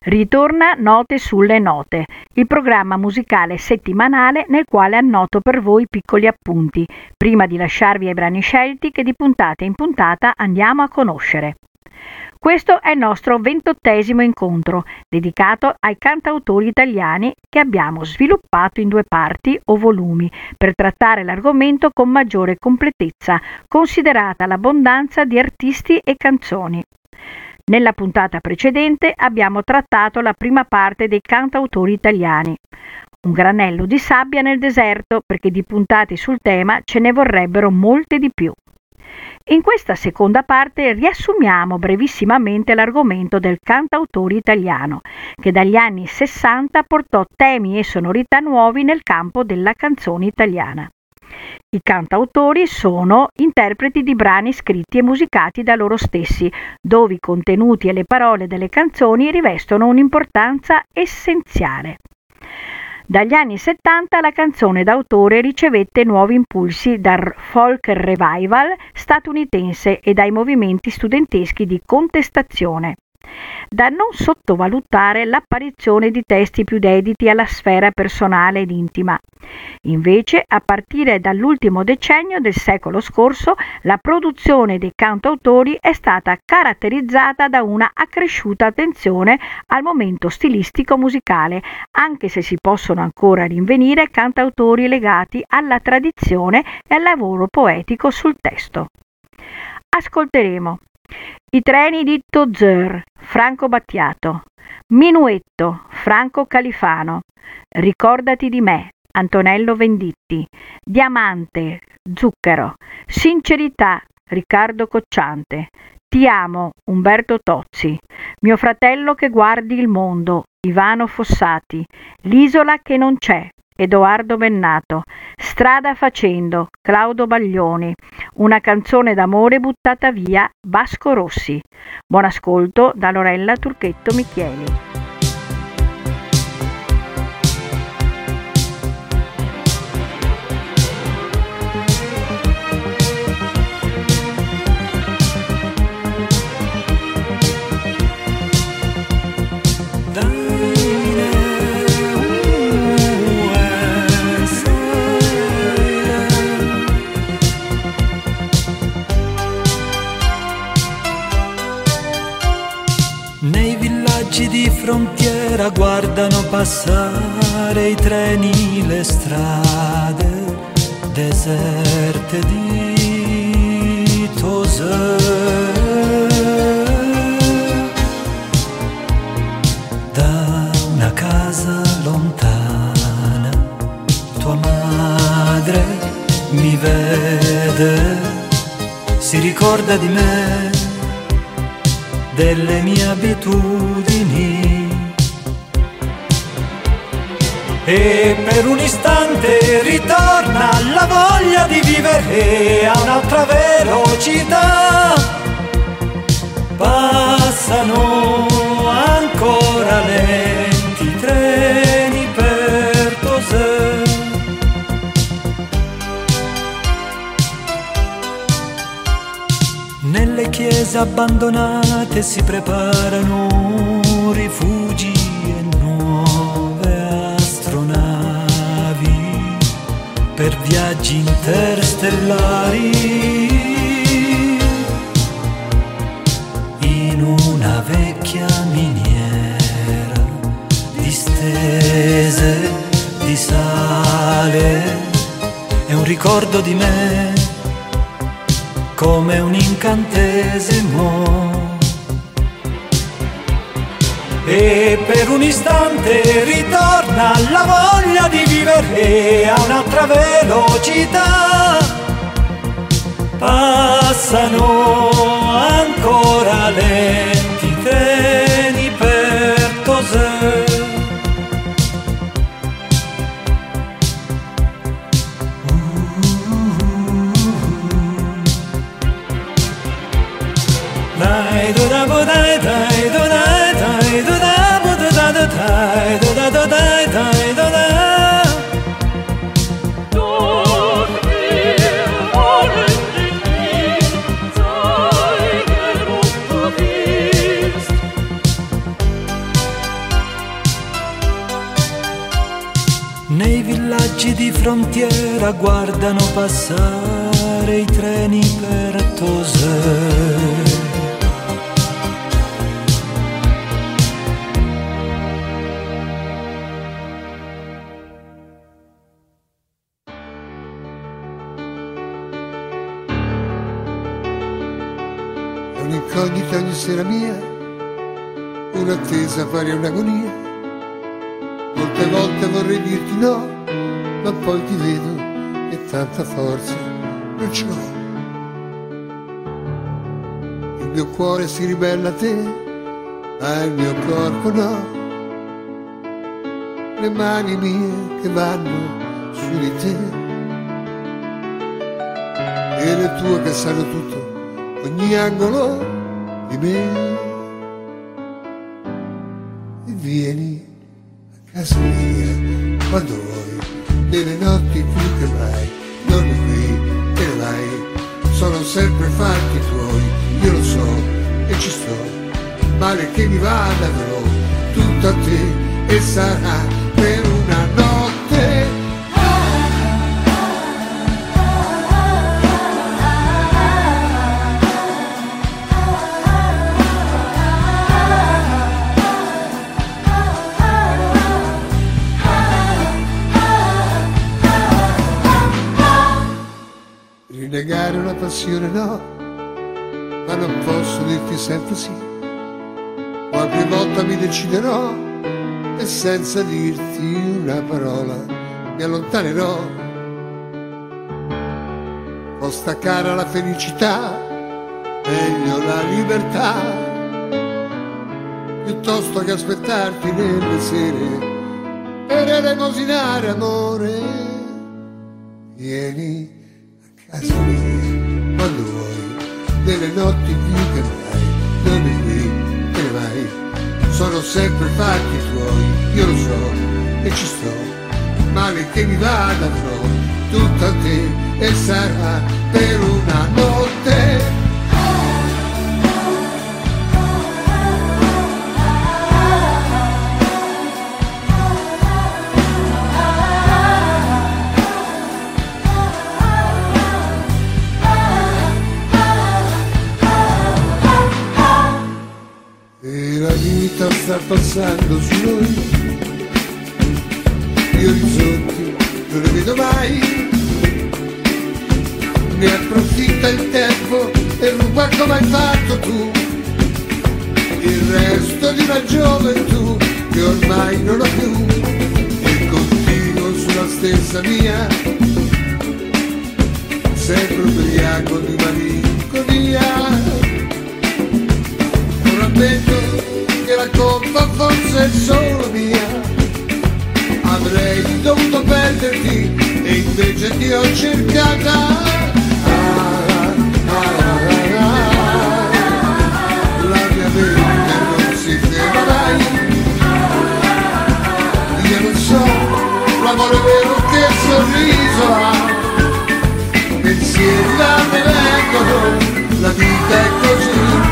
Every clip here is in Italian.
Ritorna Note sulle Note, il programma musicale settimanale nel quale annoto per voi piccoli appunti, prima di lasciarvi ai brani scelti che di puntata in puntata andiamo a conoscere. Questo è il nostro ventottesimo incontro, dedicato ai cantautori italiani che abbiamo sviluppato in due parti o volumi per trattare l'argomento con maggiore completezza, considerata l'abbondanza di artisti e canzoni. Nella puntata precedente abbiamo trattato la prima parte dei cantautori italiani. Un granello di sabbia nel deserto perché di puntate sul tema ce ne vorrebbero molte di più. In questa seconda parte riassumiamo brevissimamente l'argomento del cantautore italiano, che dagli anni 60 portò temi e sonorità nuovi nel campo della canzone italiana. I cantautori sono interpreti di brani scritti e musicati da loro stessi, dove i contenuti e le parole delle canzoni rivestono un'importanza essenziale. Dagli anni 70 la canzone d'autore ricevette nuovi impulsi dal folk revival statunitense e dai movimenti studenteschi di contestazione. Da non sottovalutare l'apparizione di testi più dediti alla sfera personale ed intima. Invece, a partire dall'ultimo decennio del secolo scorso, la produzione dei cantautori è stata caratterizzata da una accresciuta attenzione al momento stilistico musicale, anche se si possono ancora rinvenire cantautori legati alla tradizione e al lavoro poetico sul testo. Ascolteremo i treni di Tozer, Franco Battiato. Minuetto, Franco Califano. Ricordati di me, Antonello Venditti. Diamante, Zucchero. Sincerità, Riccardo Cocciante. Ti amo, Umberto Tozzi. Mio fratello che guardi il mondo, Ivano Fossati. L'isola che non c'è, Edoardo Bennato. Strada facendo, Claudio Baglioni. Una canzone d'amore buttata via, Vasco Rossi. Buon ascolto da Lorella Turchetto Michieli. Frontiera guardano passare i treni, le strade deserte di Tosè. Da una casa lontana tua madre mi vede, si ricorda di me delle mie abitudini e per un istante ritorna la voglia di vivere a un'altra velocità. Passano ancora lenti treni per Tosè. Nelle chiese abbandonate si preparano rifugi per viaggi interstellari. In una vecchia miniera distese di sale. È un ricordo di me come un incantesimo. E per un istante ritorna la voglia di vivere a un'altra velocità. Passano ancora lenti treni per Tosè. Dai, dai, dai, guardano passare i treni per Tosè. un'incognita ogni sera mia, un'attesa pari a un'agonia. Molte volte vorrei dirti no, ma poi ti vedo tanta forza non ce l'ho. Il mio cuore si ribella a te, ma il mio corpo no. Le mani mie che vanno su di te e le tue che sanno tutto ogni angolo di me e vieni a casa mia quando e ci sto male che mi vada però tutto a te e sarà per una notte. Rinnegare una passione no, ma non posso dirti sempre sì. Qualche volta mi deciderò e senza dirti una parola mi allontanerò. Può staccare la felicità, meglio la libertà, piuttosto che aspettarti nelle sere per elemosinare amore. Vieni casa mia, quando nelle notti più che mai, dormi qui, te ne vai, sono sempre fatti tuoi, io lo so e ci sto, male che mi vada però, tutto a te e sarà per una notte. Passando su noi, gli orizzonti non li vedo mai, ne approfitta il tempo e ruba come hai fatto tu, il resto di una gioventù che ormai non ho più, e continuo sulla stessa via, sempre ubriaco di malinconia colpa fosse solo mia. Avrei dovuto perderti e invece ti ho cercata. Ah, ah, ah. La mia non si ferma mai. Io non so l'amore vero che sorriso ha. Pensieri da me la vita è così.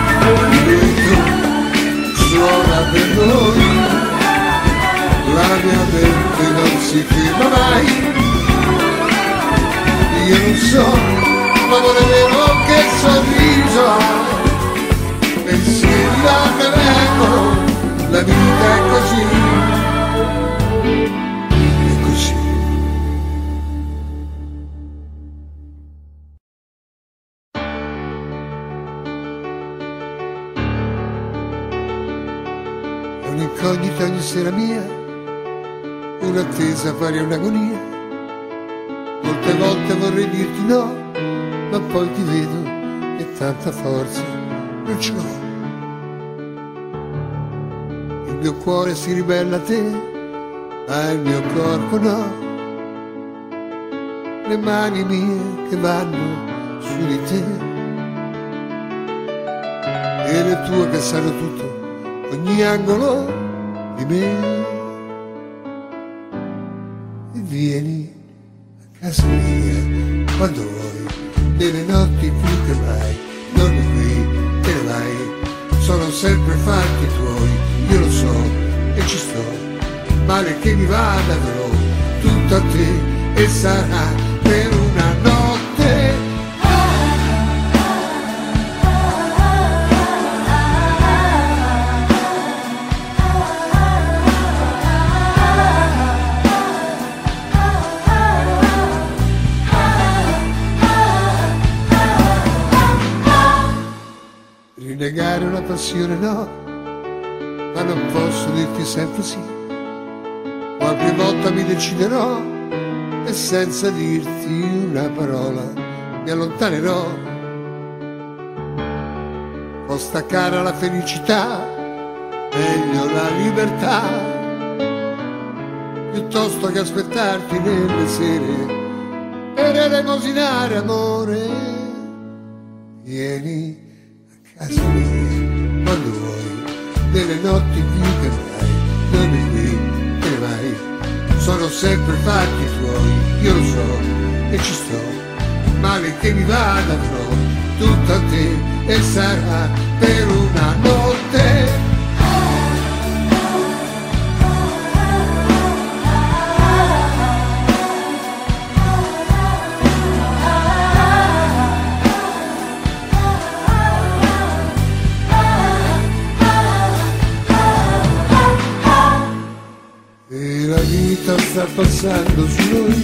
La mia mente non si ferma mai. Io non so l'amore vero che sorriso da me vengono, la vita è così. Un'incognita ogni sera mia, un'attesa pari a un'agonia. Molte volte vorrei dirti no, ma poi ti vedo e tanta forza non ce l'ho. Il mio cuore si ribella a te, ma il mio corpo no. Le mani mie che vanno su di te e le tue che sanno tutto ogni angolo di me vieni a casa mia quando vuoi nelle notti più che mai. Dormi qui te ne vai sono sempre fatti tuoi. Io lo so e ci sto male che mi vada però tutto a te e sarà No, ma non posso dirti sempre sì. Qualche volta mi deciderò e senza dirti una parola mi allontanerò. Può staccare la felicità, meglio la libertà, piuttosto che aspettarti nelle sere per elemosinare amore. Vieni a casa mia nelle notti più che mai, è qui, te ne vai. Sono sempre fatti tuoi, io lo so e ci sto, male che mi vada avrò tutto a te e sarà per una notte. Passando su noi,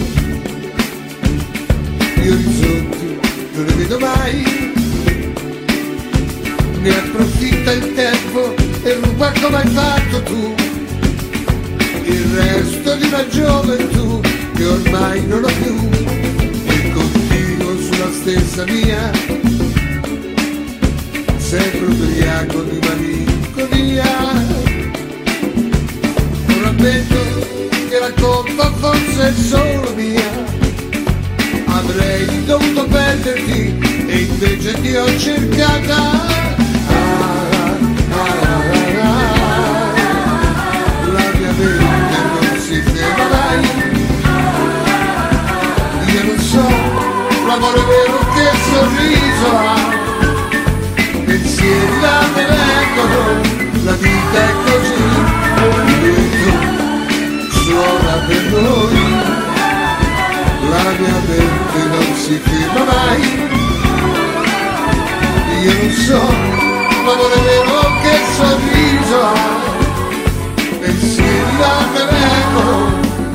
gli orizzonti non li vedo mai, ne approfitta il tempo e ruba come hai fatto tu, il resto di una gioventù che ormai non ho più, e continuo sulla stessa via, sempre ubriaco di malinconia. Non che la colpa fosse solo mia. Avrei dovuto perderti e invece ti ho cercata. La mia mente non si ferma mai. Io non so l'amore vero che sorriso ha. Pensieri da me vengono, la vita è così. Si ferma mai. Io non so l'amore vero che sorriso pensieri da me vengono,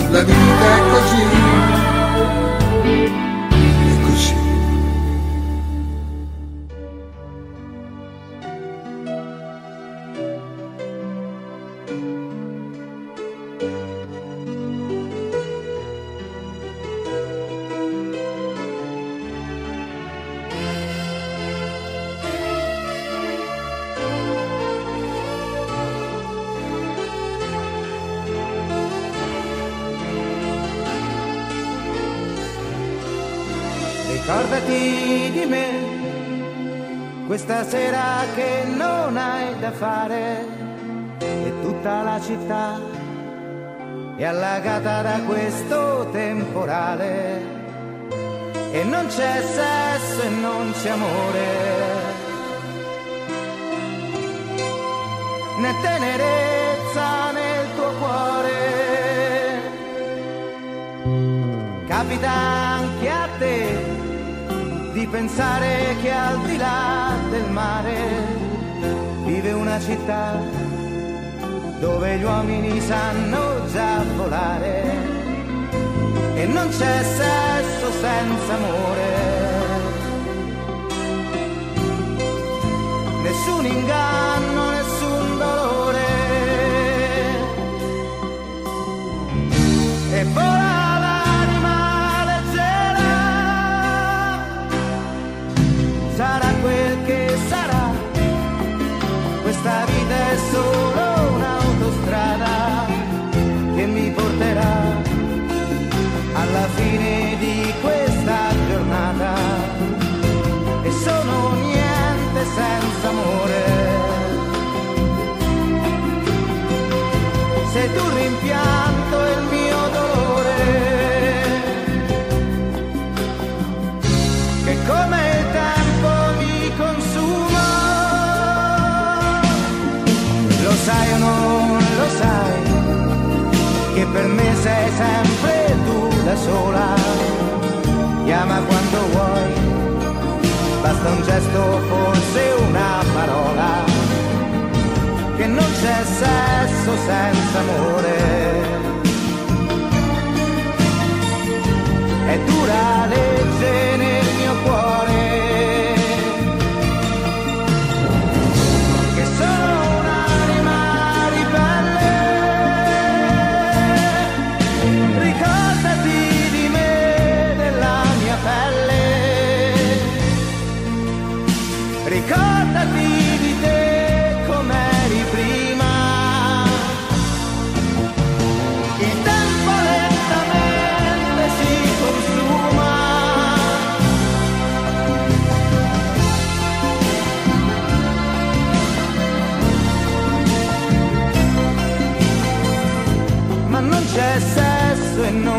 la vita. È questa sera che non hai da fare e tutta la città è allagata da questo temporale. E non c'è sesso e non c'è amore. Né tenerezza nel tuo cuore. Capita anche a te di pensare che al di là del mare vive una città dove gli uomini sanno già volare e non c'è sesso senza amore. Sempre tu da sola, chiama quando vuoi, basta un gesto, forse una parola, che non c'è sesso senza amore. È dura legge Ricordati di te com'eri prima. Il tempo lentamente si consuma. ma non c'è sesso e non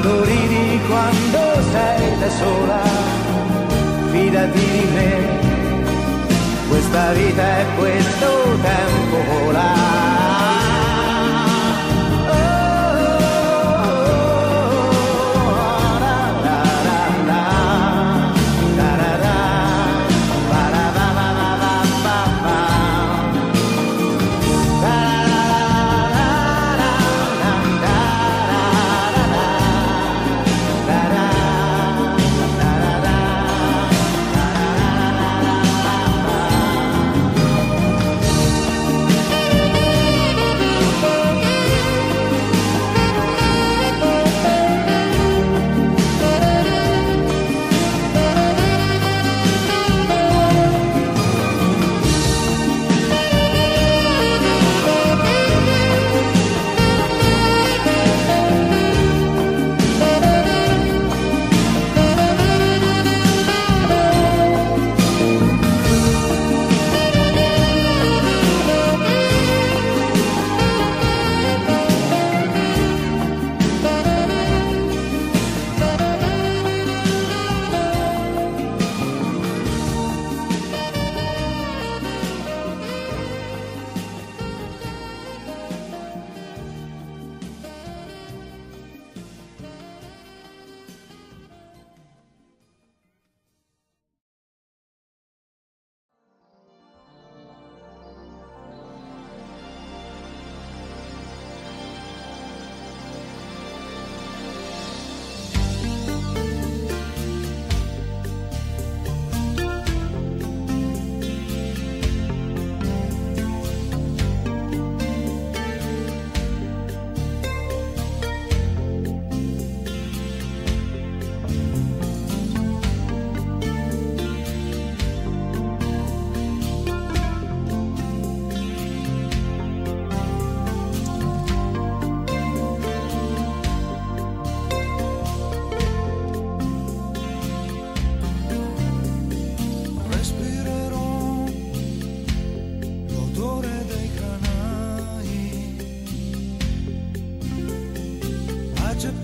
quando ridi, quando sei da sola, fidati di me questa vita è questo tempo vola.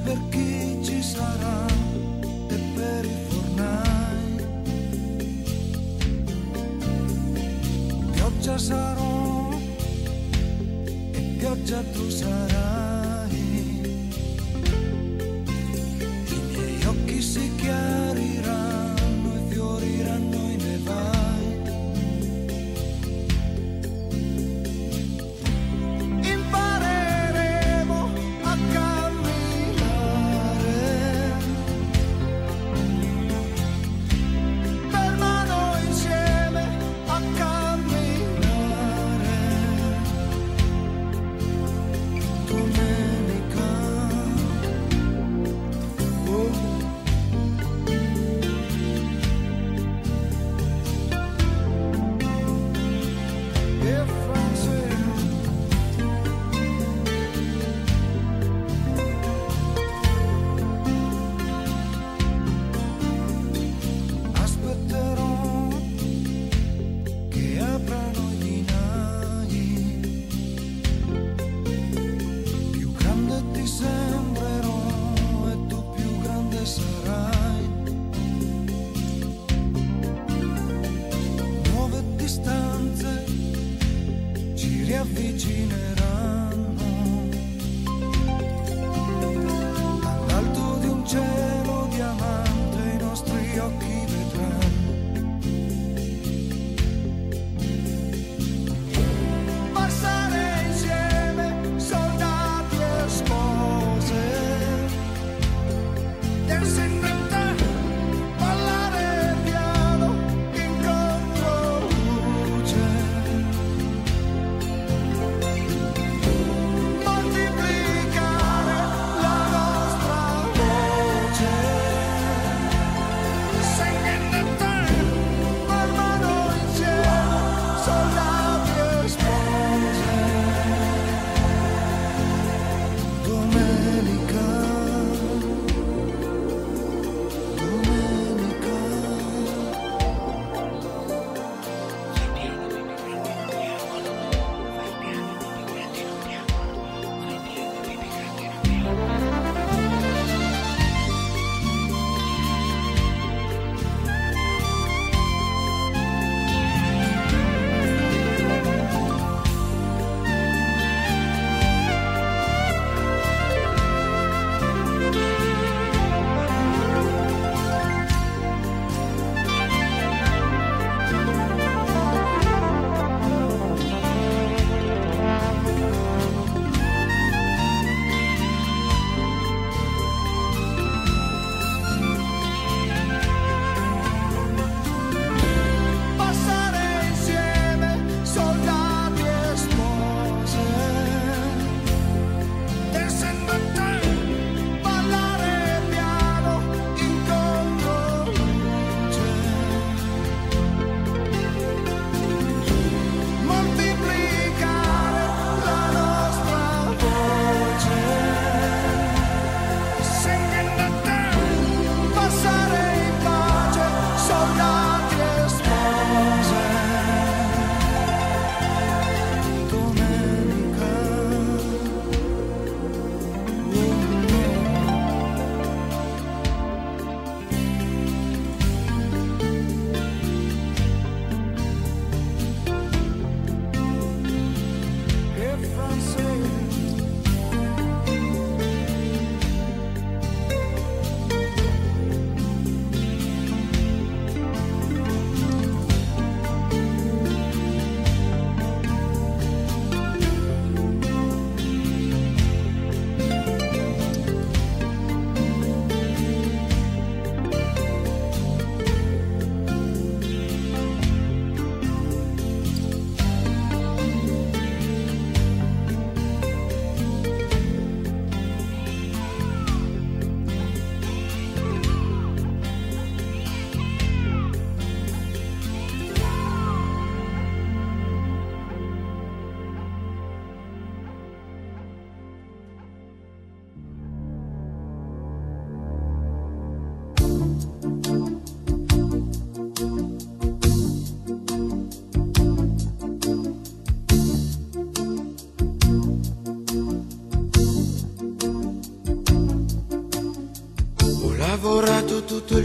perché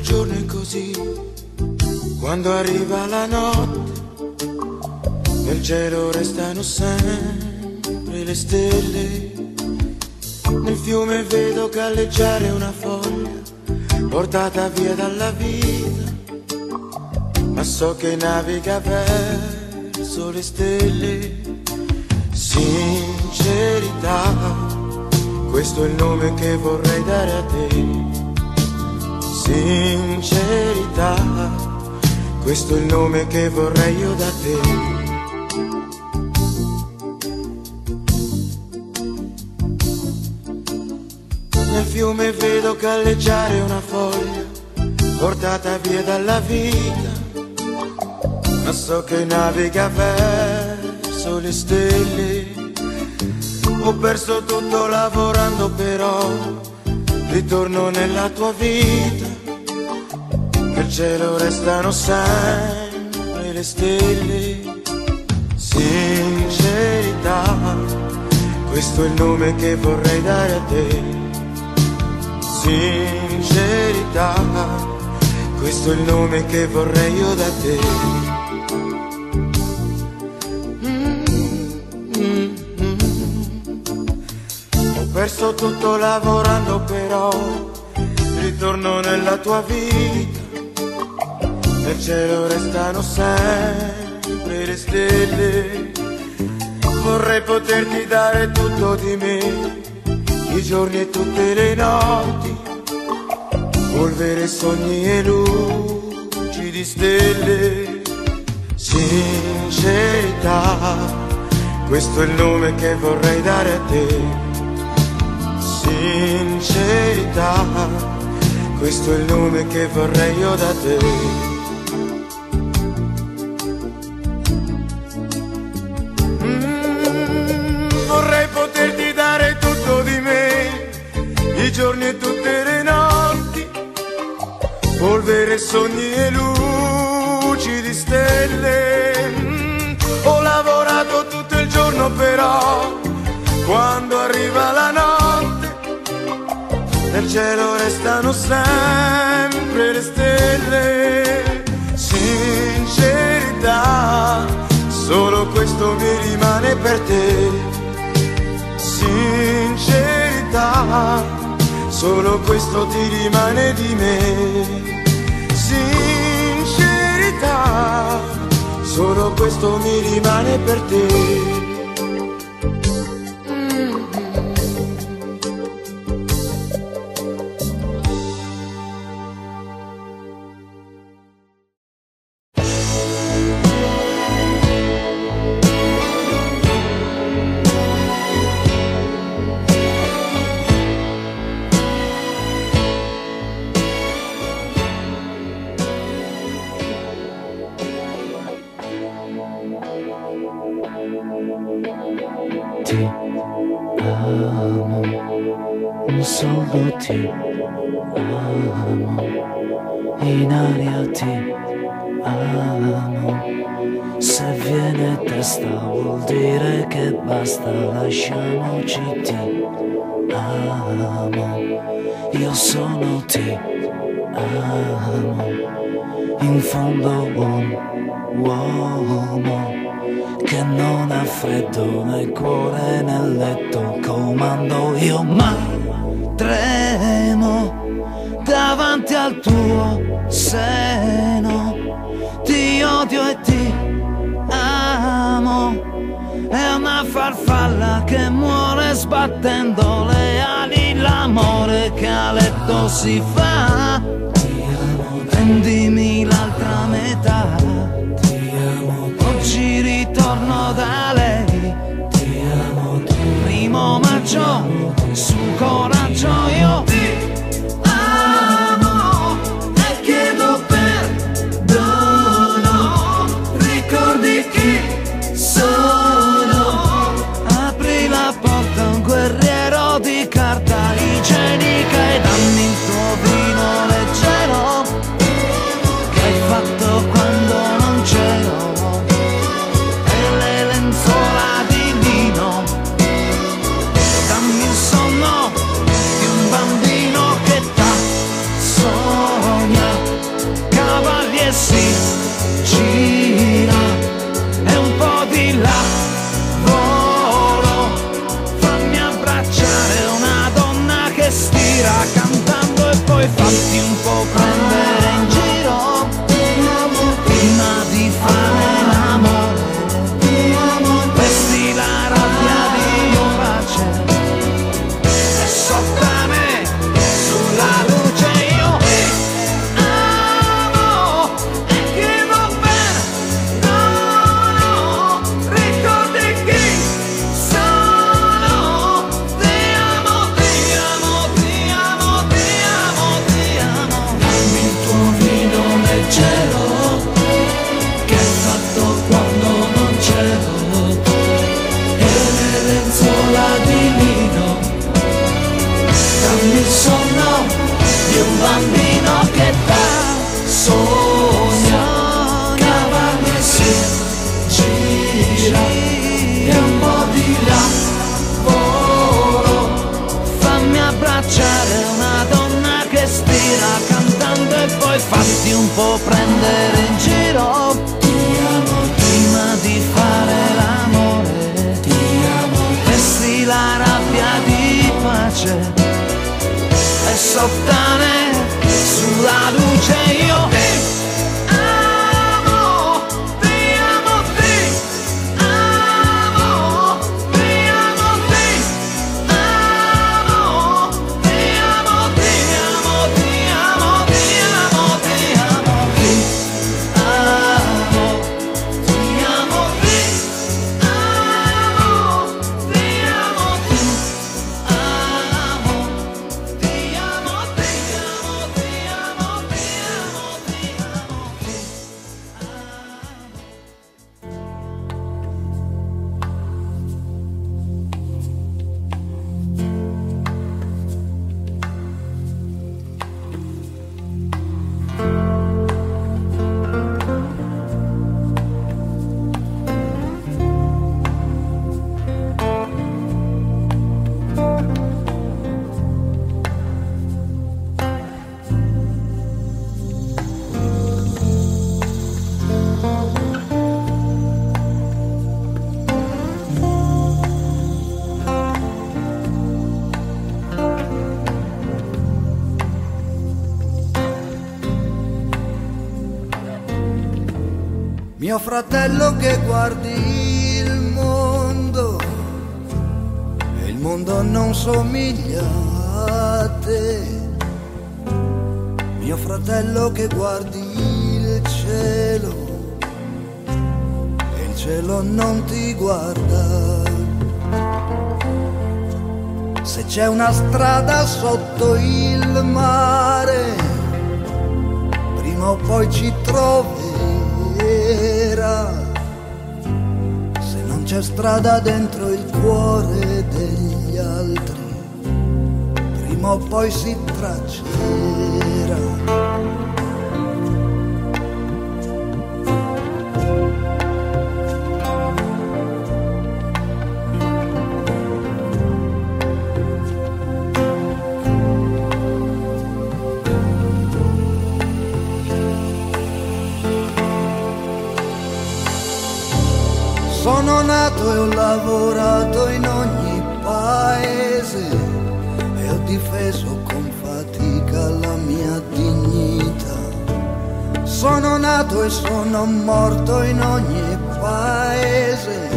giorno è così, quando arriva la notte, nel cielo restano sempre le stelle. Nel fiume vedo galleggiare una foglia, portata via dalla vita, ma so che naviga verso le stelle. Sincerità, questo è il nome che vorrei dare a te sincerità, questo è il nome che vorrei io da te. Nel fiume vedo galleggiare una foglia, portata via dalla vita, ma so che naviga verso le stelle. Ho perso tutto lavorando però, ritorno nella tua vita nel cielo restano sempre le stelle. Sincerità, questo è il nome che vorrei dare a te. Sincerità, questo è il nome che vorrei io da te. Perso tutto lavorando però ritorno nella tua vita nel cielo restano sempre le stelle. Vorrei poterti dare tutto di me, i giorni e tutte le notti, polvere, sogni e luci di stelle. Sincerità, questo è il nome che vorrei dare a te. Sincerità, questo è il nome che vorrei io da te. Giorni e tutte le notti, polvere, sogni e luci di stelle. Mm, ho lavorato tutto il giorno però, quando arriva la notte, nel cielo restano sempre le stelle. Sincerità, solo questo mi rimane per te. Sincerità solo questo ti rimane di me. Sincerità, solo questo mi rimane per te. Si fa. Prendimi l'altra metà. Oggi ritorno da e sottane sulla luce io Mio fratello che guardi il mondo e il mondo non somiglia a te. Mio fratello che guardi il cielo e il cielo non ti guarda. Se c'è una strada sotto il mare, prima o poi ci troverà. C'è strada dentro il cuore degli altri, prima o poi si traccerà. Sono nato e ho lavorato in ogni paese e ho difeso con fatica la mia dignità. Sono nato e sono morto in ogni paese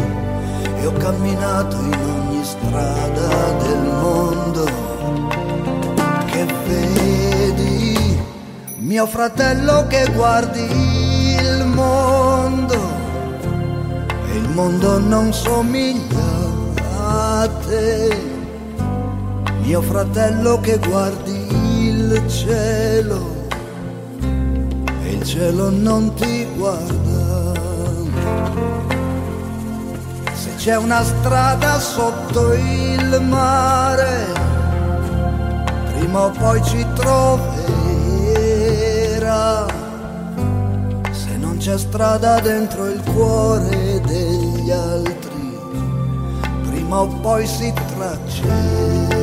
e ho camminato in ogni strada del mondo. Che vedi mio fratello che guardi il mondo il mondo non somiglia a te. Mio fratello che guardi il cielo e il cielo non ti guarda. Se c'è una strada sotto il mare, prima o poi ci troverà. Se non c'è strada dentro il cuore degli altri, prima o poi si traccerà.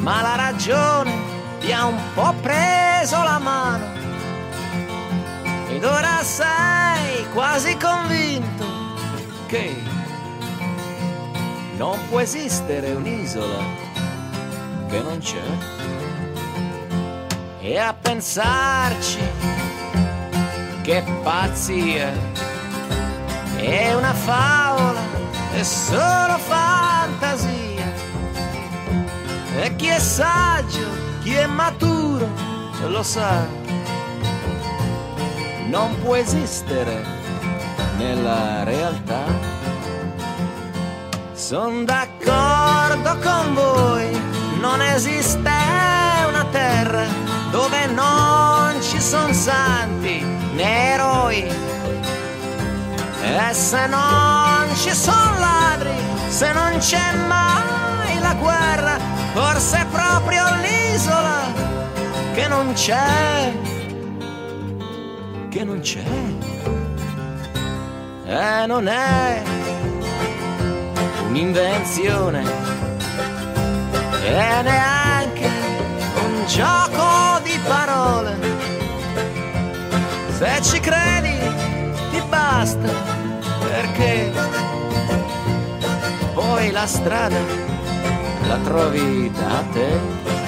ma la ragione ti ha un po' preso la mano. Ed ora sei quasi convinto che non può esistere un'isola che non c'è. E a pensarci che pazzia. È una favola è solo fantasia e chi è saggio, chi è maturo, lo sa. Non può esistere nella realtà. Sono d'accordo con voi, non esiste una terra dove non ci sono santi né eroi. E se non ci sono ladri, se non c'è mai la guerra, forse è proprio l'isola che non c'è, che non c'è, e non è un'invenzione e neanche un gioco di parole. Se ci credi ti basta perché poi la strada la trovi da te.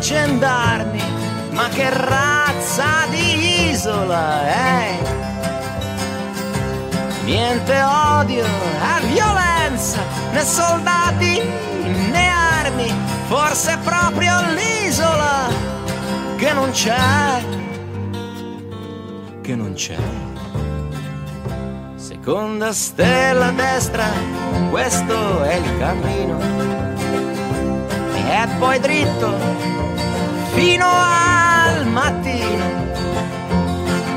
Gendarmi, ma che razza di isola è? Niente odio e violenza, né soldati né armi, forse è proprio l'isola che non c'è, che non c'è. Seconda stella destra, questo è il cammino. E poi dritto fino al mattino.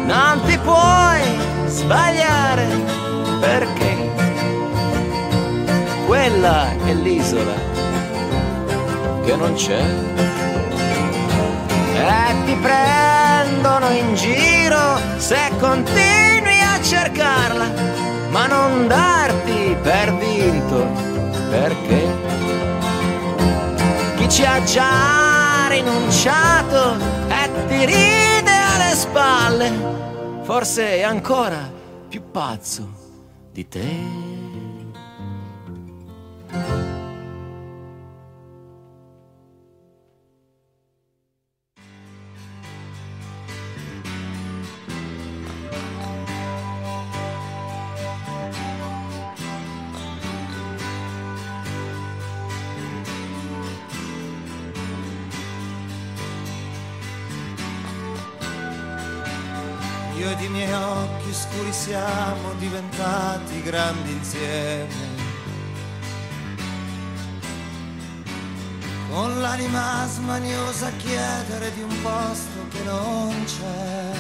Non ti puoi sbagliare perché quella è l'isola che non c'è. E ti prendono in giro se continui a cercarla, ma non darti per vinto, perché ci ha già rinunciato e ti ride alle spalle, forse è ancora più pazzo di te. Grandi insieme. Con l'anima smaniosa a chiedere di un posto che non c'è.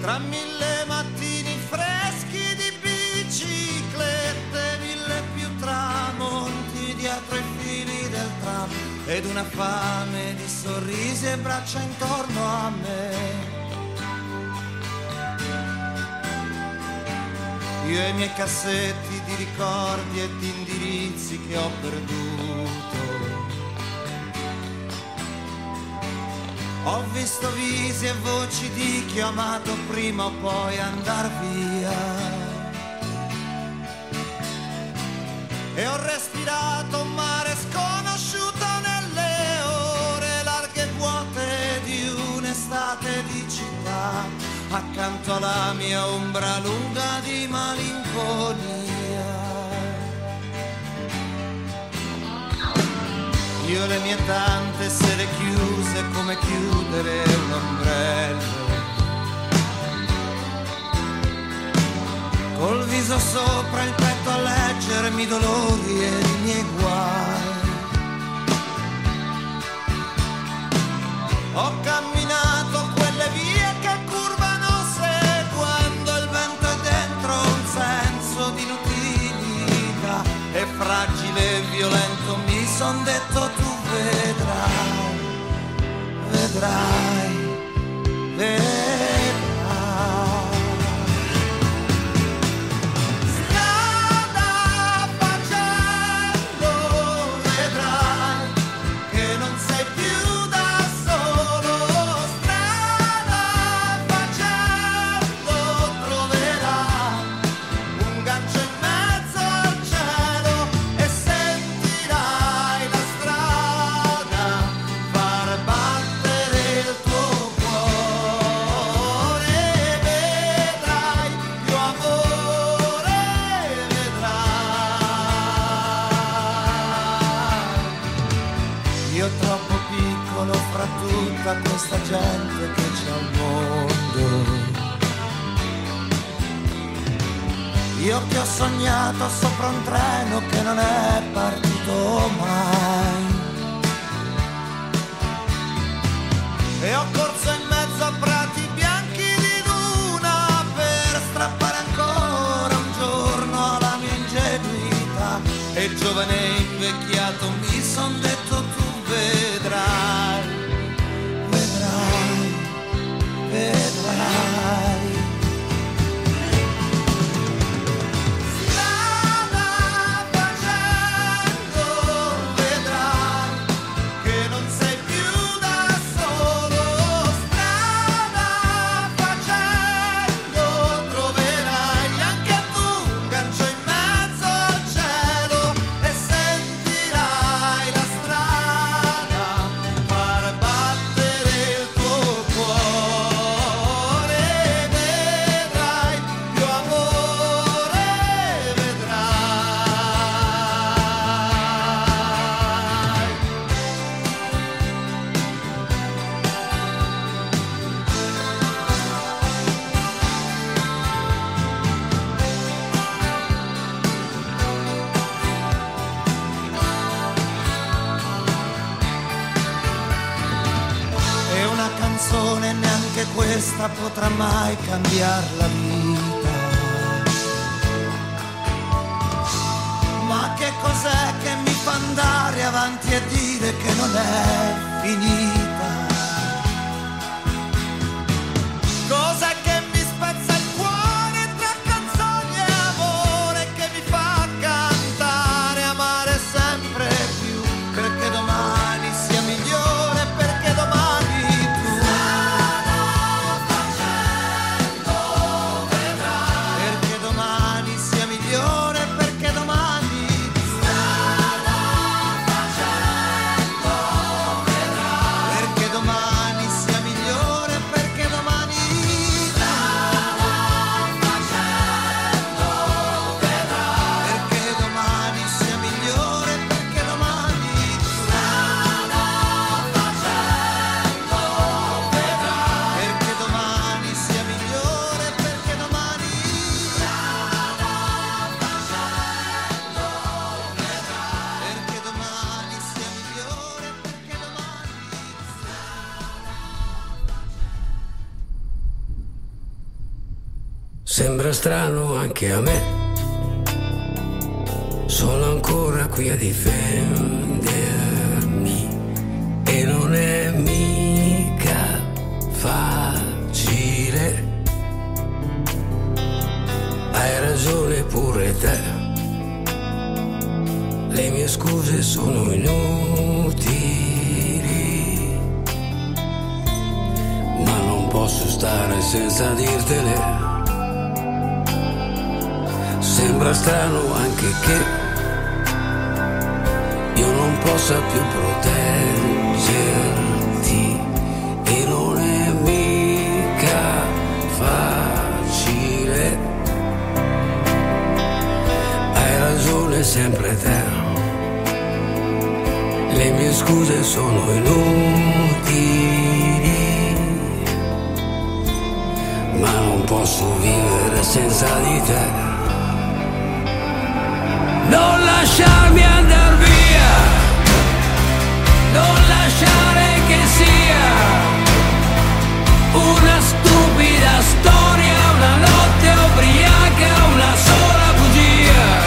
Tra mille mattini freschi di biciclette, mille più tramonti dietro i fili del tram ed una fame di sorrisi e braccia intorno a me. Io e i miei cassetti di ricordi e di indirizzi che ho perduto. Ho visto visi e voci di chi ho amato prima o poi andar via. E ho respirato un accanto alla mia ombra lunga di malinconia. Io le mie tante sere chiuse come chiudere un ombrello. Col viso sopra il petto a leggermi i dolori e i miei guai. Ho camminato fragile e violento, mi son detto tu vedrai, vedrai, vedrai. Sembra strano anche a me. Sono ancora qui a difendermi e non è mica facile. Hai ragione pure te. Le mie scuse sono inutili. Ma non posso stare senza dirtele sembra strano anche che io non possa più proteggerti e non è mica facile. Hai ragione sempre te. Le mie scuse sono inutili ma non posso vivere senza di te. Non lasciarmi andare via, non lasciare che sia una stupida storia, una notte ubriaca, una sola bugia.